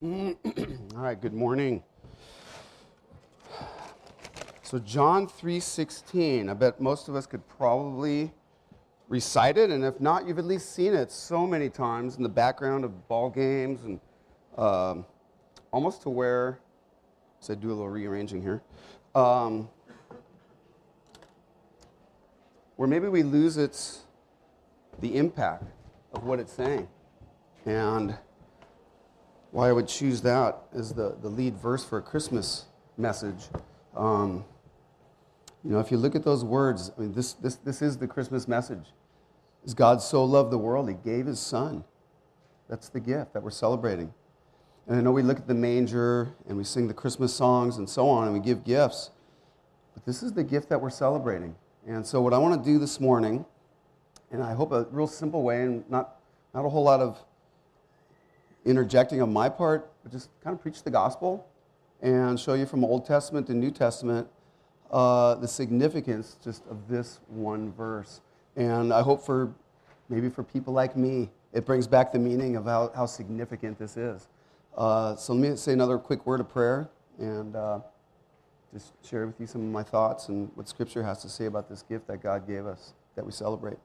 All right, good morning. So John 3:16, I bet most of us could probably recite it, and if not, you've at least seen it so many times in the background of ball games and um, almost to where, so I do a little rearranging here, um, where maybe we lose its the impact of what it's saying, and why I would choose that as the, the lead verse for a Christmas message. Um, you know, if you look at those words, I mean, this, this, this is the Christmas message. Is God so loved the world, he gave his son. That's the gift that we're celebrating. And I know we look at the manger and we sing the Christmas songs and so on and we give gifts, but this is the gift that we're celebrating. And so, what I want to do this morning, and I hope a real simple way and not, not a whole lot of interjecting on my part, but just kind of preach the gospel and show you from Old Testament to New Testament uh, the significance just of this one verse. And I hope for maybe for people like me, it brings back the meaning of how, how significant this is. Uh, so let me say another quick word of prayer and uh, just share with you some of my thoughts and what Scripture has to say about this gift that God gave us that we celebrate.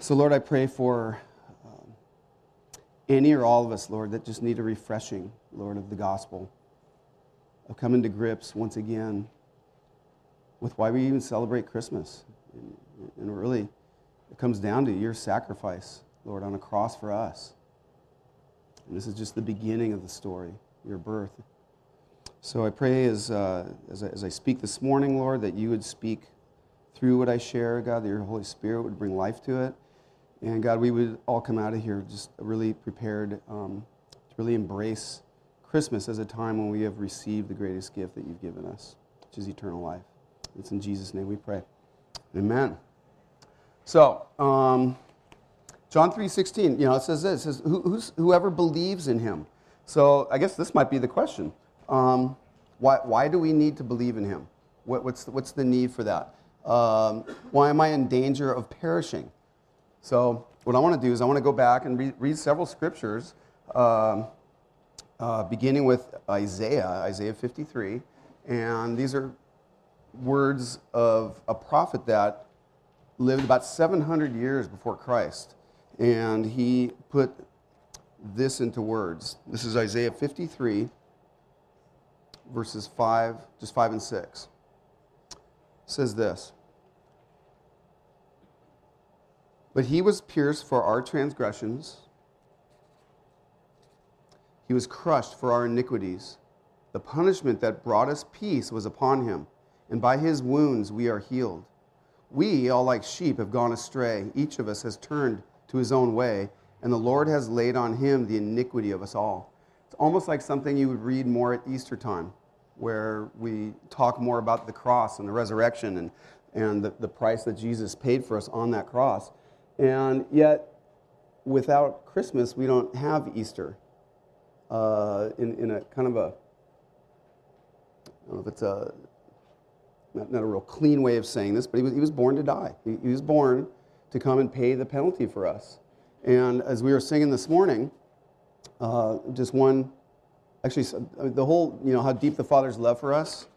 So, Lord, I pray for any or all of us, Lord, that just need a refreshing, Lord, of the gospel, of coming to grips once again with why we even celebrate Christmas. And really, it comes down to your sacrifice, Lord, on a cross for us. And this is just the beginning of the story, your birth. So I pray as, uh, as, I, as I speak this morning, Lord, that you would speak through what I share, God, that your Holy Spirit would bring life to it and God, we would all come out of here just really prepared um, to really embrace Christmas as a time when we have received the greatest gift that you've given us, which is eternal life. It's in Jesus' name we pray. Amen. So, um, John 3.16, you know, it says this, it says, Who, whoever believes in him. So I guess this might be the question. Um, why, why do we need to believe in him? What, what's, the, what's the need for that? Um, why am I in danger of perishing? So, what I want to do is I want to go back and read, read several scriptures, um, uh, beginning with Isaiah, Isaiah 53. And these are words of a prophet that lived about 700 years before Christ. And he put this into words. This is Isaiah 53, verses 5, just 5 and 6. It says this. But he was pierced for our transgressions, he was crushed for our iniquities. The punishment that brought us peace was upon him, and by his wounds we are healed. We, all like sheep, have gone astray. Each of us has turned to his own way, and the Lord has laid on him the iniquity of us all. It's almost like something you would read more at Easter time, where we talk more about the cross and the resurrection and, and the, the price that Jesus paid for us on that cross. And yet, without Christmas, we don't have Easter. Uh, in, in a kind of a, I don't know if it's a, not, not a real clean way of saying this, but he was, he was born to die. He, he was born to come and pay the penalty for us. And as we were singing this morning, uh, just one, actually, the whole, you know, how deep the Father's love for us.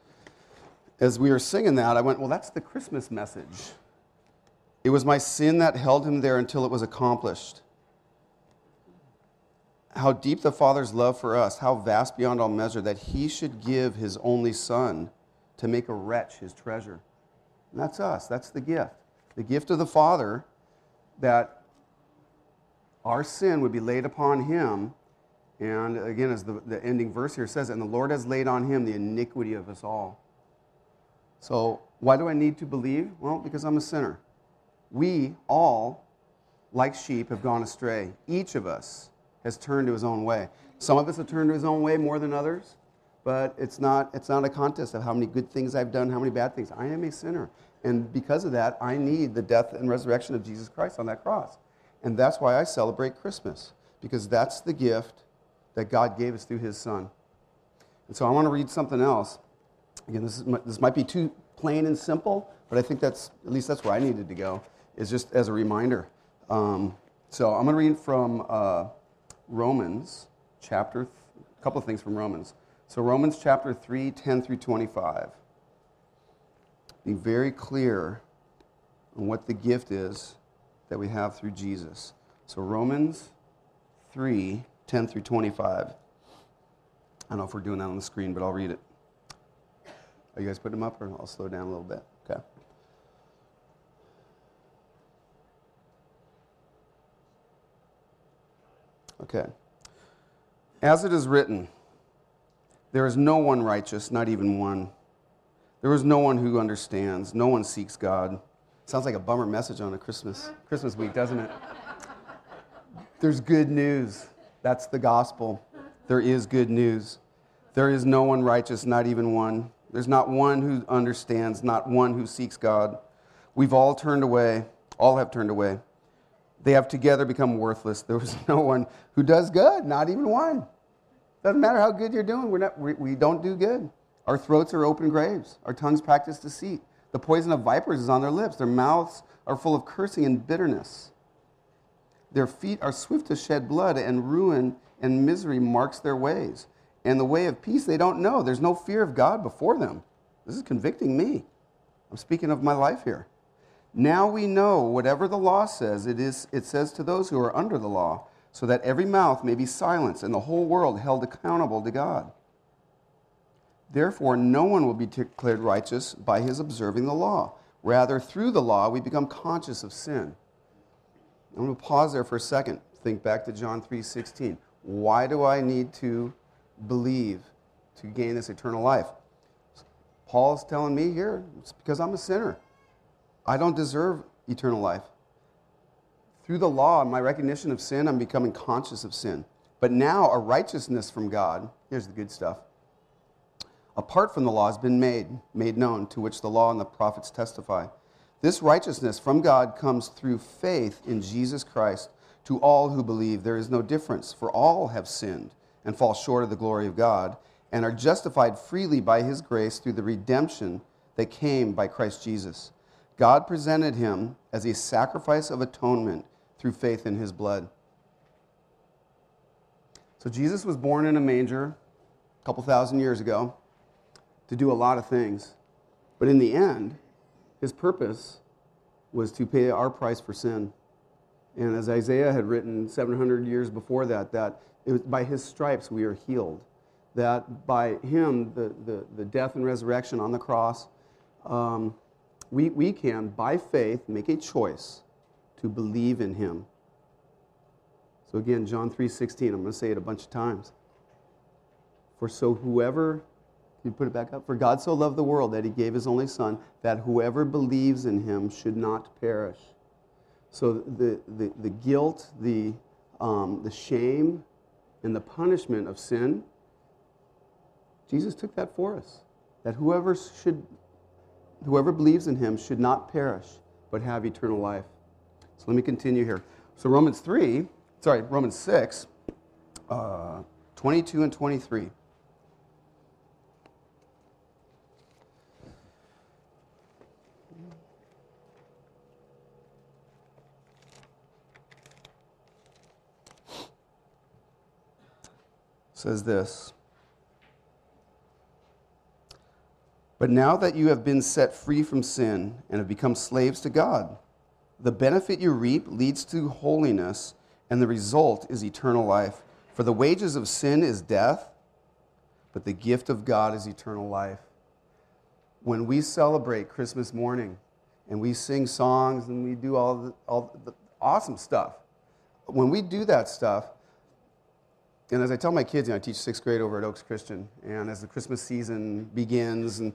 As we were singing that, I went, well, that's the Christmas message. It was my sin that held him there until it was accomplished. How deep the Father's love for us, how vast beyond all measure, that he should give his only Son to make a wretch his treasure. And that's us, that's the gift. The gift of the Father that our sin would be laid upon him. And again, as the, the ending verse here says, and the Lord has laid on him the iniquity of us all. So, why do I need to believe? Well, because I'm a sinner. We all, like sheep, have gone astray. Each of us has turned to his own way. Some of us have turned to his own way more than others, but it's not, it's not a contest of how many good things I've done, how many bad things. I am a sinner. And because of that, I need the death and resurrection of Jesus Christ on that cross. And that's why I celebrate Christmas, because that's the gift that God gave us through his son. And so I want to read something else. Again, this, is, this might be too plain and simple, but I think that's, at least that's where I needed to go is just as a reminder. Um, so I'm going to read from uh, Romans chapter, a couple of things from Romans. So, Romans chapter 3, 10 through 25. Be very clear on what the gift is that we have through Jesus. So, Romans 3, 10 through 25. I don't know if we're doing that on the screen, but I'll read it. Are you guys putting them up, or I'll slow down a little bit? Okay. As it is written, there is no one righteous, not even one. There is no one who understands, no one seeks God. Sounds like a bummer message on a Christmas Christmas week, doesn't it? There's good news. That's the gospel. There is good news. There is no one righteous, not even one. There's not one who understands, not one who seeks God. We've all turned away, all have turned away. They have together become worthless. There was no one who does good, not even one. Doesn't matter how good you're doing, we're not, we, we don't do good. Our throats are open graves, our tongues practice deceit. The poison of vipers is on their lips, their mouths are full of cursing and bitterness. Their feet are swift to shed blood, and ruin and misery marks their ways. And the way of peace they don't know. There's no fear of God before them. This is convicting me. I'm speaking of my life here. Now we know whatever the law says, it, is, it says to those who are under the law, so that every mouth may be silenced and the whole world held accountable to God. Therefore, no one will be declared righteous by his observing the law. Rather, through the law, we become conscious of sin. I'm going to pause there for a second. Think back to John 3:16. Why do I need to believe to gain this eternal life? Paul's telling me here, it's because I'm a sinner. I don't deserve eternal life. Through the law and my recognition of sin, I'm becoming conscious of sin. But now a righteousness from God, here's the good stuff. Apart from the law has been made, made known, to which the law and the prophets testify. This righteousness from God comes through faith in Jesus Christ to all who believe. There is no difference, for all have sinned and fall short of the glory of God and are justified freely by his grace through the redemption that came by Christ Jesus. God presented him as a sacrifice of atonement through faith in his blood. So Jesus was born in a manger a couple thousand years ago to do a lot of things. But in the end, his purpose was to pay our price for sin. And as Isaiah had written 700 years before that, that was, by his stripes we are healed. That by him, the, the, the death and resurrection on the cross, um, we, we can, by faith, make a choice to believe in him. So again, John 3.16, I'm going to say it a bunch of times. For so whoever you put it back up? For God so loved the world that he gave his only Son, that whoever believes in him should not perish. So the, the, the guilt, the, um, the shame, and the punishment of sin, Jesus took that for us. That whoever should whoever believes in him should not perish, but have eternal life. So let me continue here. So Romans 3, sorry, Romans 6, uh, 22 and 23. says this But now that you have been set free from sin and have become slaves to God, the benefit you reap leads to holiness, and the result is eternal life. For the wages of sin is death, but the gift of God is eternal life. When we celebrate Christmas morning and we sing songs and we do all the, all the awesome stuff, when we do that stuff, and as I tell my kids, you know, I teach sixth grade over at Oaks Christian, and as the Christmas season begins, and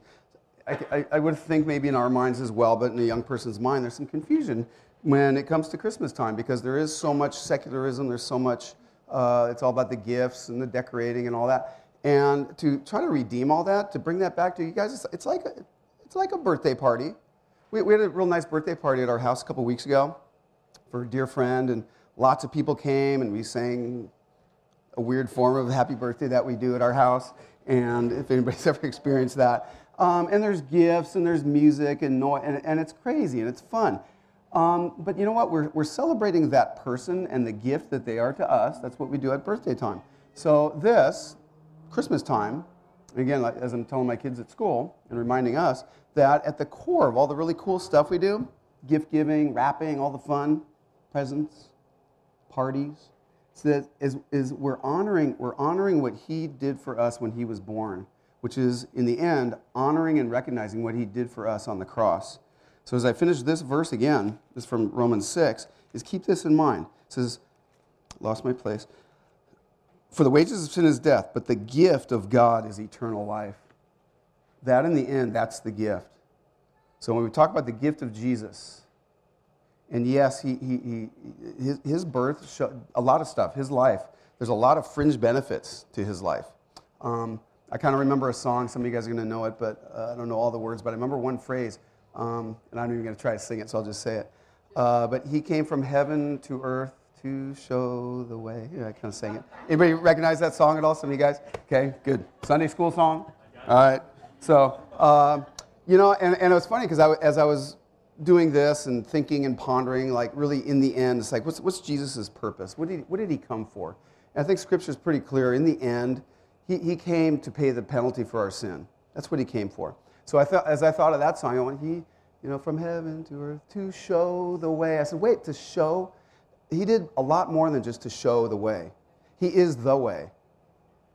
I, I, would think maybe in our minds as well, but in a young person's mind, there's some confusion when it comes to Christmas time because there is so much secularism, there's so much, uh, it's all about the gifts and the decorating and all that. And to try to redeem all that, to bring that back to you guys, it's, it's like, a, it's like a birthday party. We, we had a real nice birthday party at our house a couple weeks ago for a dear friend, and lots of people came, and we sang a weird form of happy birthday that we do at our house. And if anybody's ever experienced that, um, and there's gifts and there's music and noise, and, and it's crazy and it's fun. Um, but you know what? We're, we're celebrating that person and the gift that they are to us. That's what we do at birthday time. So this Christmas time, again, as I'm telling my kids at school and reminding us that at the core of all the really cool stuff we do, gift giving, wrapping, all the fun, presents, parties, so is, is we're honoring we're honoring what he did for us when he was born, which is in the end honoring and recognizing what he did for us on the cross. So as I finish this verse again, this is from Romans 6, is keep this in mind. It says, lost my place. For the wages of sin is death, but the gift of God is eternal life. That in the end, that's the gift. So when we talk about the gift of Jesus, and yes, he, he, he, his, his birth, a lot of stuff, his life, there's a lot of fringe benefits to his life. Um, I kind of remember a song, some of you guys are going to know it, but uh, I don't know all the words, but I remember one phrase, um, and I'm even going to try to sing it, so I'll just say it. Uh, but he came from heaven to earth to show the way. Yeah, I kind of sang it. Anybody recognize that song at all? Some of you guys? Okay, good. Sunday school song? All right. So, uh, you know, and, and it was funny because as I was doing this and thinking and pondering, like really in the end, it's like, what's, what's Jesus' purpose? What did, he, what did he come for? And I think scripture is pretty clear. In the end, he, he came to pay the penalty for our sin. That's what he came for. So I thought, as I thought of that song, I went, he, you know, from heaven to earth to show the way. I said, wait, to show? He did a lot more than just to show the way. He is the way.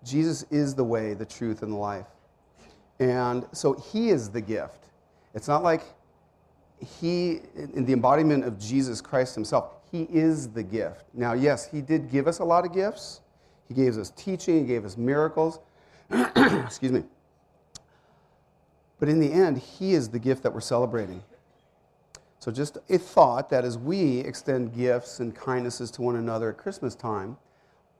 Jesus is the way, the truth, and the life. And so he is the gift. It's not like he, in the embodiment of Jesus Christ himself, he is the gift. Now, yes, he did give us a lot of gifts. He gave us teaching, he gave us miracles. Excuse me. But in the end, he is the gift that we're celebrating. So, just a thought that as we extend gifts and kindnesses to one another at Christmas time,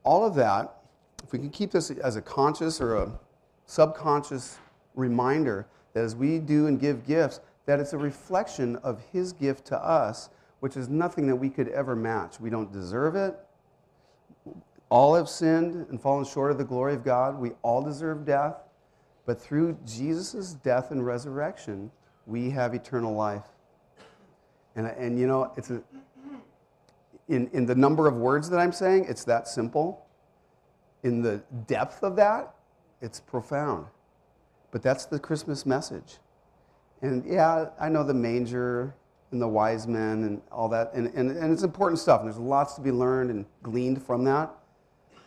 all of that, if we can keep this as a conscious or a subconscious reminder that as we do and give gifts, that it's a reflection of His gift to us, which is nothing that we could ever match. We don't deserve it. All have sinned and fallen short of the glory of God. We all deserve death. But through Jesus' death and resurrection, we have eternal life. And, and you know, it's a, in, in the number of words that I'm saying, it's that simple. In the depth of that, it's profound. But that's the Christmas message. And yeah, I know the manger and the wise men and all that, and, and, and it's important stuff, and there's lots to be learned and gleaned from that.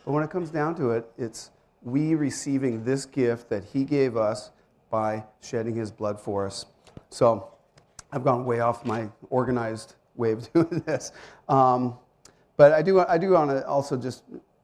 But when it comes down to it, it's we receiving this gift that He gave us by shedding His blood for us. So I've gone way off my organized way of doing this. Um, but I do, I do want to also just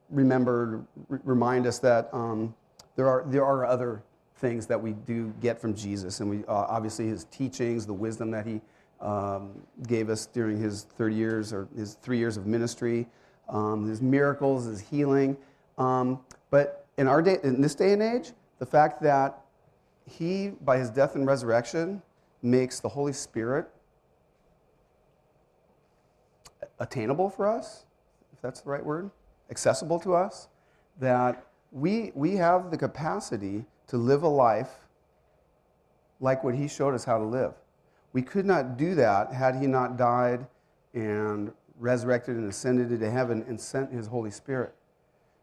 remember, remind us that um, there, are, there are other things that we do get from Jesus. And we, uh, obviously, his teachings, the wisdom that he um, gave us during his 30 years or his three years of ministry, um, his miracles, his healing. Um, but in, our day, in this day and age, the fact that he, by his death and resurrection, makes the Holy Spirit attainable for us, if that's the right word, accessible to us, that we, we have the capacity to live a life like what he showed us how to live. We could not do that had he not died and resurrected and ascended into heaven and sent his Holy Spirit.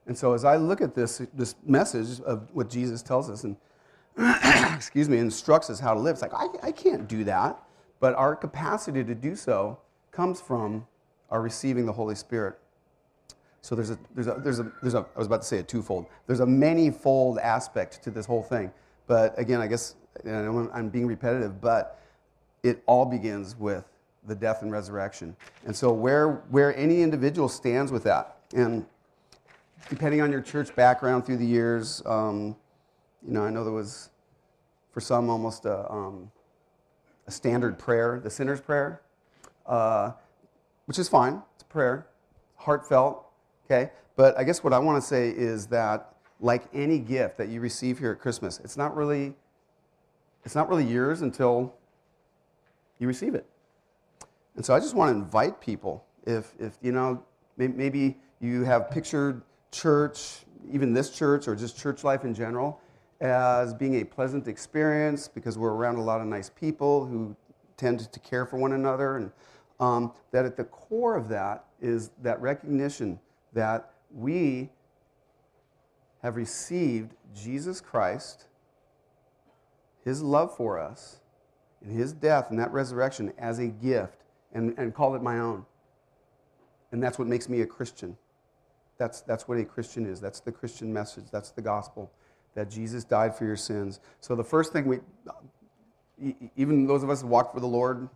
And so as I look at this, this message of what Jesus tells us and excuse me, instructs us how to live, it's like, I, I can't do that. But our capacity to do so comes from our receiving the Holy Spirit. So there's a, there's a, there's a, there's a, I was about to say a twofold. There's a many-fold aspect to this whole thing. But again, I guess I'm being repetitive, but it all begins with the death and resurrection. And so where, where any individual stands with that, and depending on your church background through the years, um, you know, I know there was, for some, almost a, um, a standard prayer, the sinner's prayer, uh, which is fine. It's a prayer, heartfelt, Okay? But I guess what I want to say is that like any gift that you receive here at Christmas, it's not really it's not really yours until you receive it. And so I just want to invite people if if you know maybe you have pictured church, even this church or just church life in general as being a pleasant experience because we're around a lot of nice people who tend to care for one another. And um, that at the core of that is that recognition that we have received Jesus Christ, his love for us, and his death and that resurrection as a gift and, and called it my own. And that's what makes me a Christian. That's, that's what a Christian is. That's the Christian message. That's the gospel that Jesus died for your sins. So the first thing we, even those of us who walked for the Lord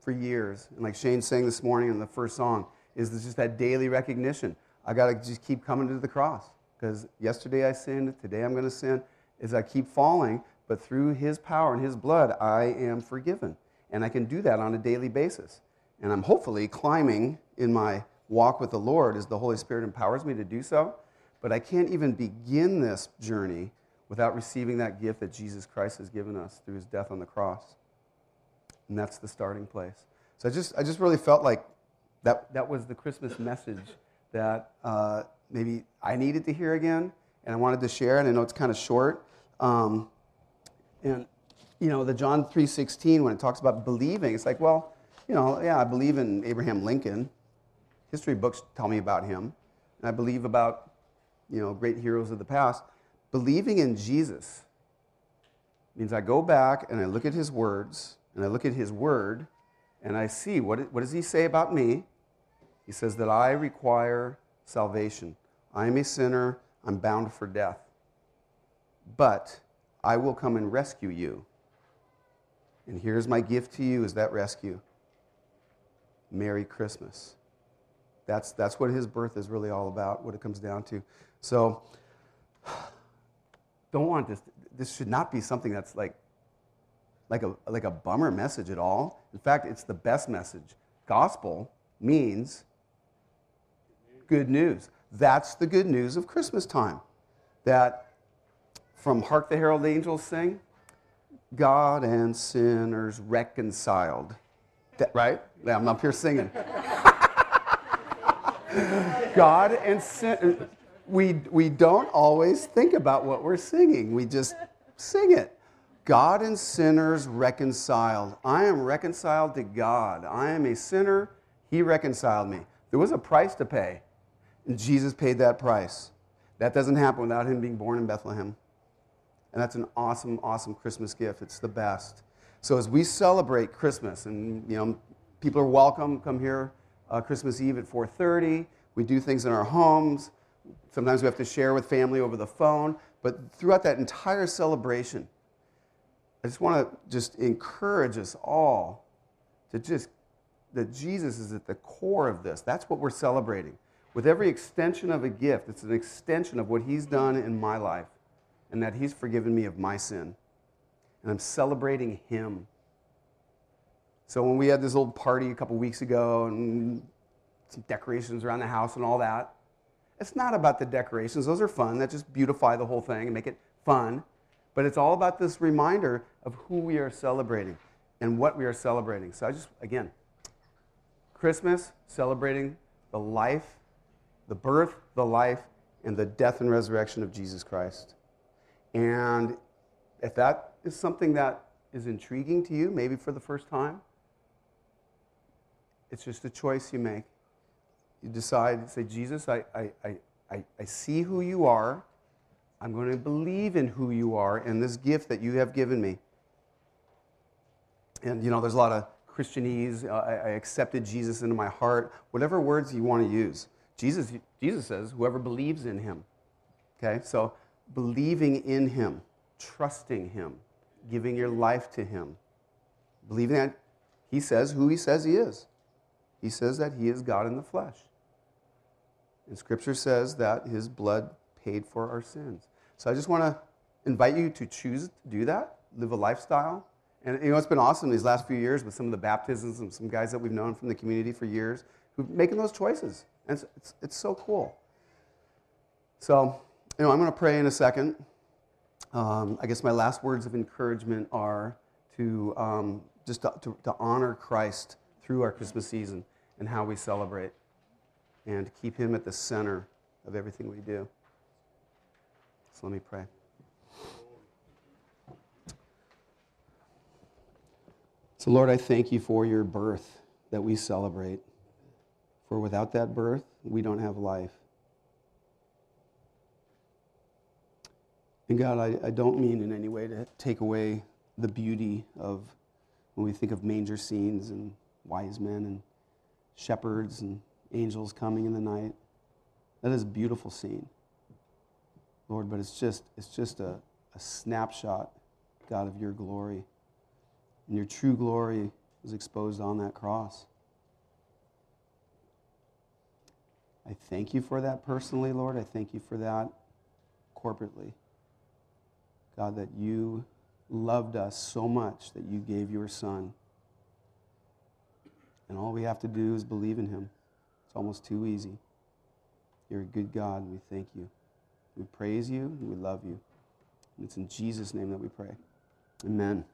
for years, and like Shane sang this morning in the first song, is just that daily recognition. I got to just keep coming to the cross because yesterday I sinned, today I'm going to sin. As I keep falling, but through His power and His blood, I am forgiven. And I can do that on a daily basis. And I'm hopefully climbing in my walk with the Lord as the Holy Spirit empowers me to do so. But I can't even begin this journey without receiving that gift that Jesus Christ has given us through his death on the cross. And that's the starting place. So I just, I just really felt like that, that was the Christmas message that uh, maybe I needed to hear again, and I wanted to share. And I know it's kind of short. Um, and you know, the John 3:16 when it talks about believing, it's like, well, you know, yeah, I believe in Abraham Lincoln. History books tell me about him, and I believe about, you know, great heroes of the past. Believing in Jesus means I go back and I look at his words, and I look at his word, and I see what, what does he say about me? He says that I require salvation. I am a sinner, I'm bound for death. But I will come and rescue you. And here's my gift to you is that rescue. Merry Christmas. That's, that's what his birth is really all about, what it comes down to. So, don't want this. This should not be something that's like, like, a, like a bummer message at all. In fact, it's the best message. Gospel means good news. That's the good news of Christmas time. That from Hark the Herald Angels Sing, God and sinners reconciled. That, right? Yeah, I'm up here singing. God and sin. We, we don't always think about what we're singing, we just sing it. God and sinners reconciled. I am reconciled to God. I am a sinner. He reconciled me. There was a price to pay, and Jesus paid that price. That doesn't happen without him being born in Bethlehem. And that's an awesome, awesome Christmas gift. It's the best. So as we celebrate Christmas, and you know, people are welcome, come here uh, Christmas Eve at 4:30. We do things in our homes. Sometimes we have to share with family over the phone. But throughout that entire celebration, I just want to just encourage us all to just that Jesus is at the core of this. That's what we're celebrating. With every extension of a gift, it's an extension of what He's done in my life and that He's forgiven me of my sin. And I'm celebrating Him. So when we had this old party a couple weeks ago and some decorations around the house and all that, it's not about the decorations. Those are fun. That just beautify the whole thing and make it fun. But it's all about this reminder of who we are celebrating and what we are celebrating. So I just, again, Christmas, celebrating the life, the birth, the life, and the death and resurrection of Jesus Christ. And if that is something that is intriguing to you, maybe for the first time, it's just a choice you make. You decide, say, Jesus, I, I, I, I see who you are. I'm going to believe in who you are and this gift that you have given me. And, you know, there's a lot of Christianese. Uh, I, I accepted Jesus into my heart. Whatever words you want to use. Jesus, Jesus says, whoever believes in him. Okay, so believing in Him, trusting Him, giving your life to Him, believing that He says who He says He is. He says that He is God in the flesh. And Scripture says that His blood paid for our sins. So I just want to invite you to choose to do that, live a lifestyle. And you know, it's been awesome these last few years with some of the baptisms and some guys that we've known from the community for years who've making those choices. And it's, it's, it's so cool. So you know, I'm going to pray in a second. Um, I guess my last words of encouragement are to um, just to, to, to, honor Christ through our Christmas season and how we celebrate, and keep Him at the center of everything we do. So let me pray. So, Lord, I thank you for your birth that we celebrate. For without that birth, we don't have life. And God, I, I don't mean in any way to take away the beauty of when we think of manger scenes and wise men and shepherds and angels coming in the night. That is a beautiful scene. Lord, but it's just, it's just a, a snapshot, God, of your glory. And your true glory was exposed on that cross. I thank you for that personally, Lord. I thank you for that corporately. God, that you loved us so much that you gave your Son. And all we have to do is believe in him. It's almost too easy. You're a good God, and we thank you. We praise you, and we love you. And it's in Jesus' name that we pray. Amen.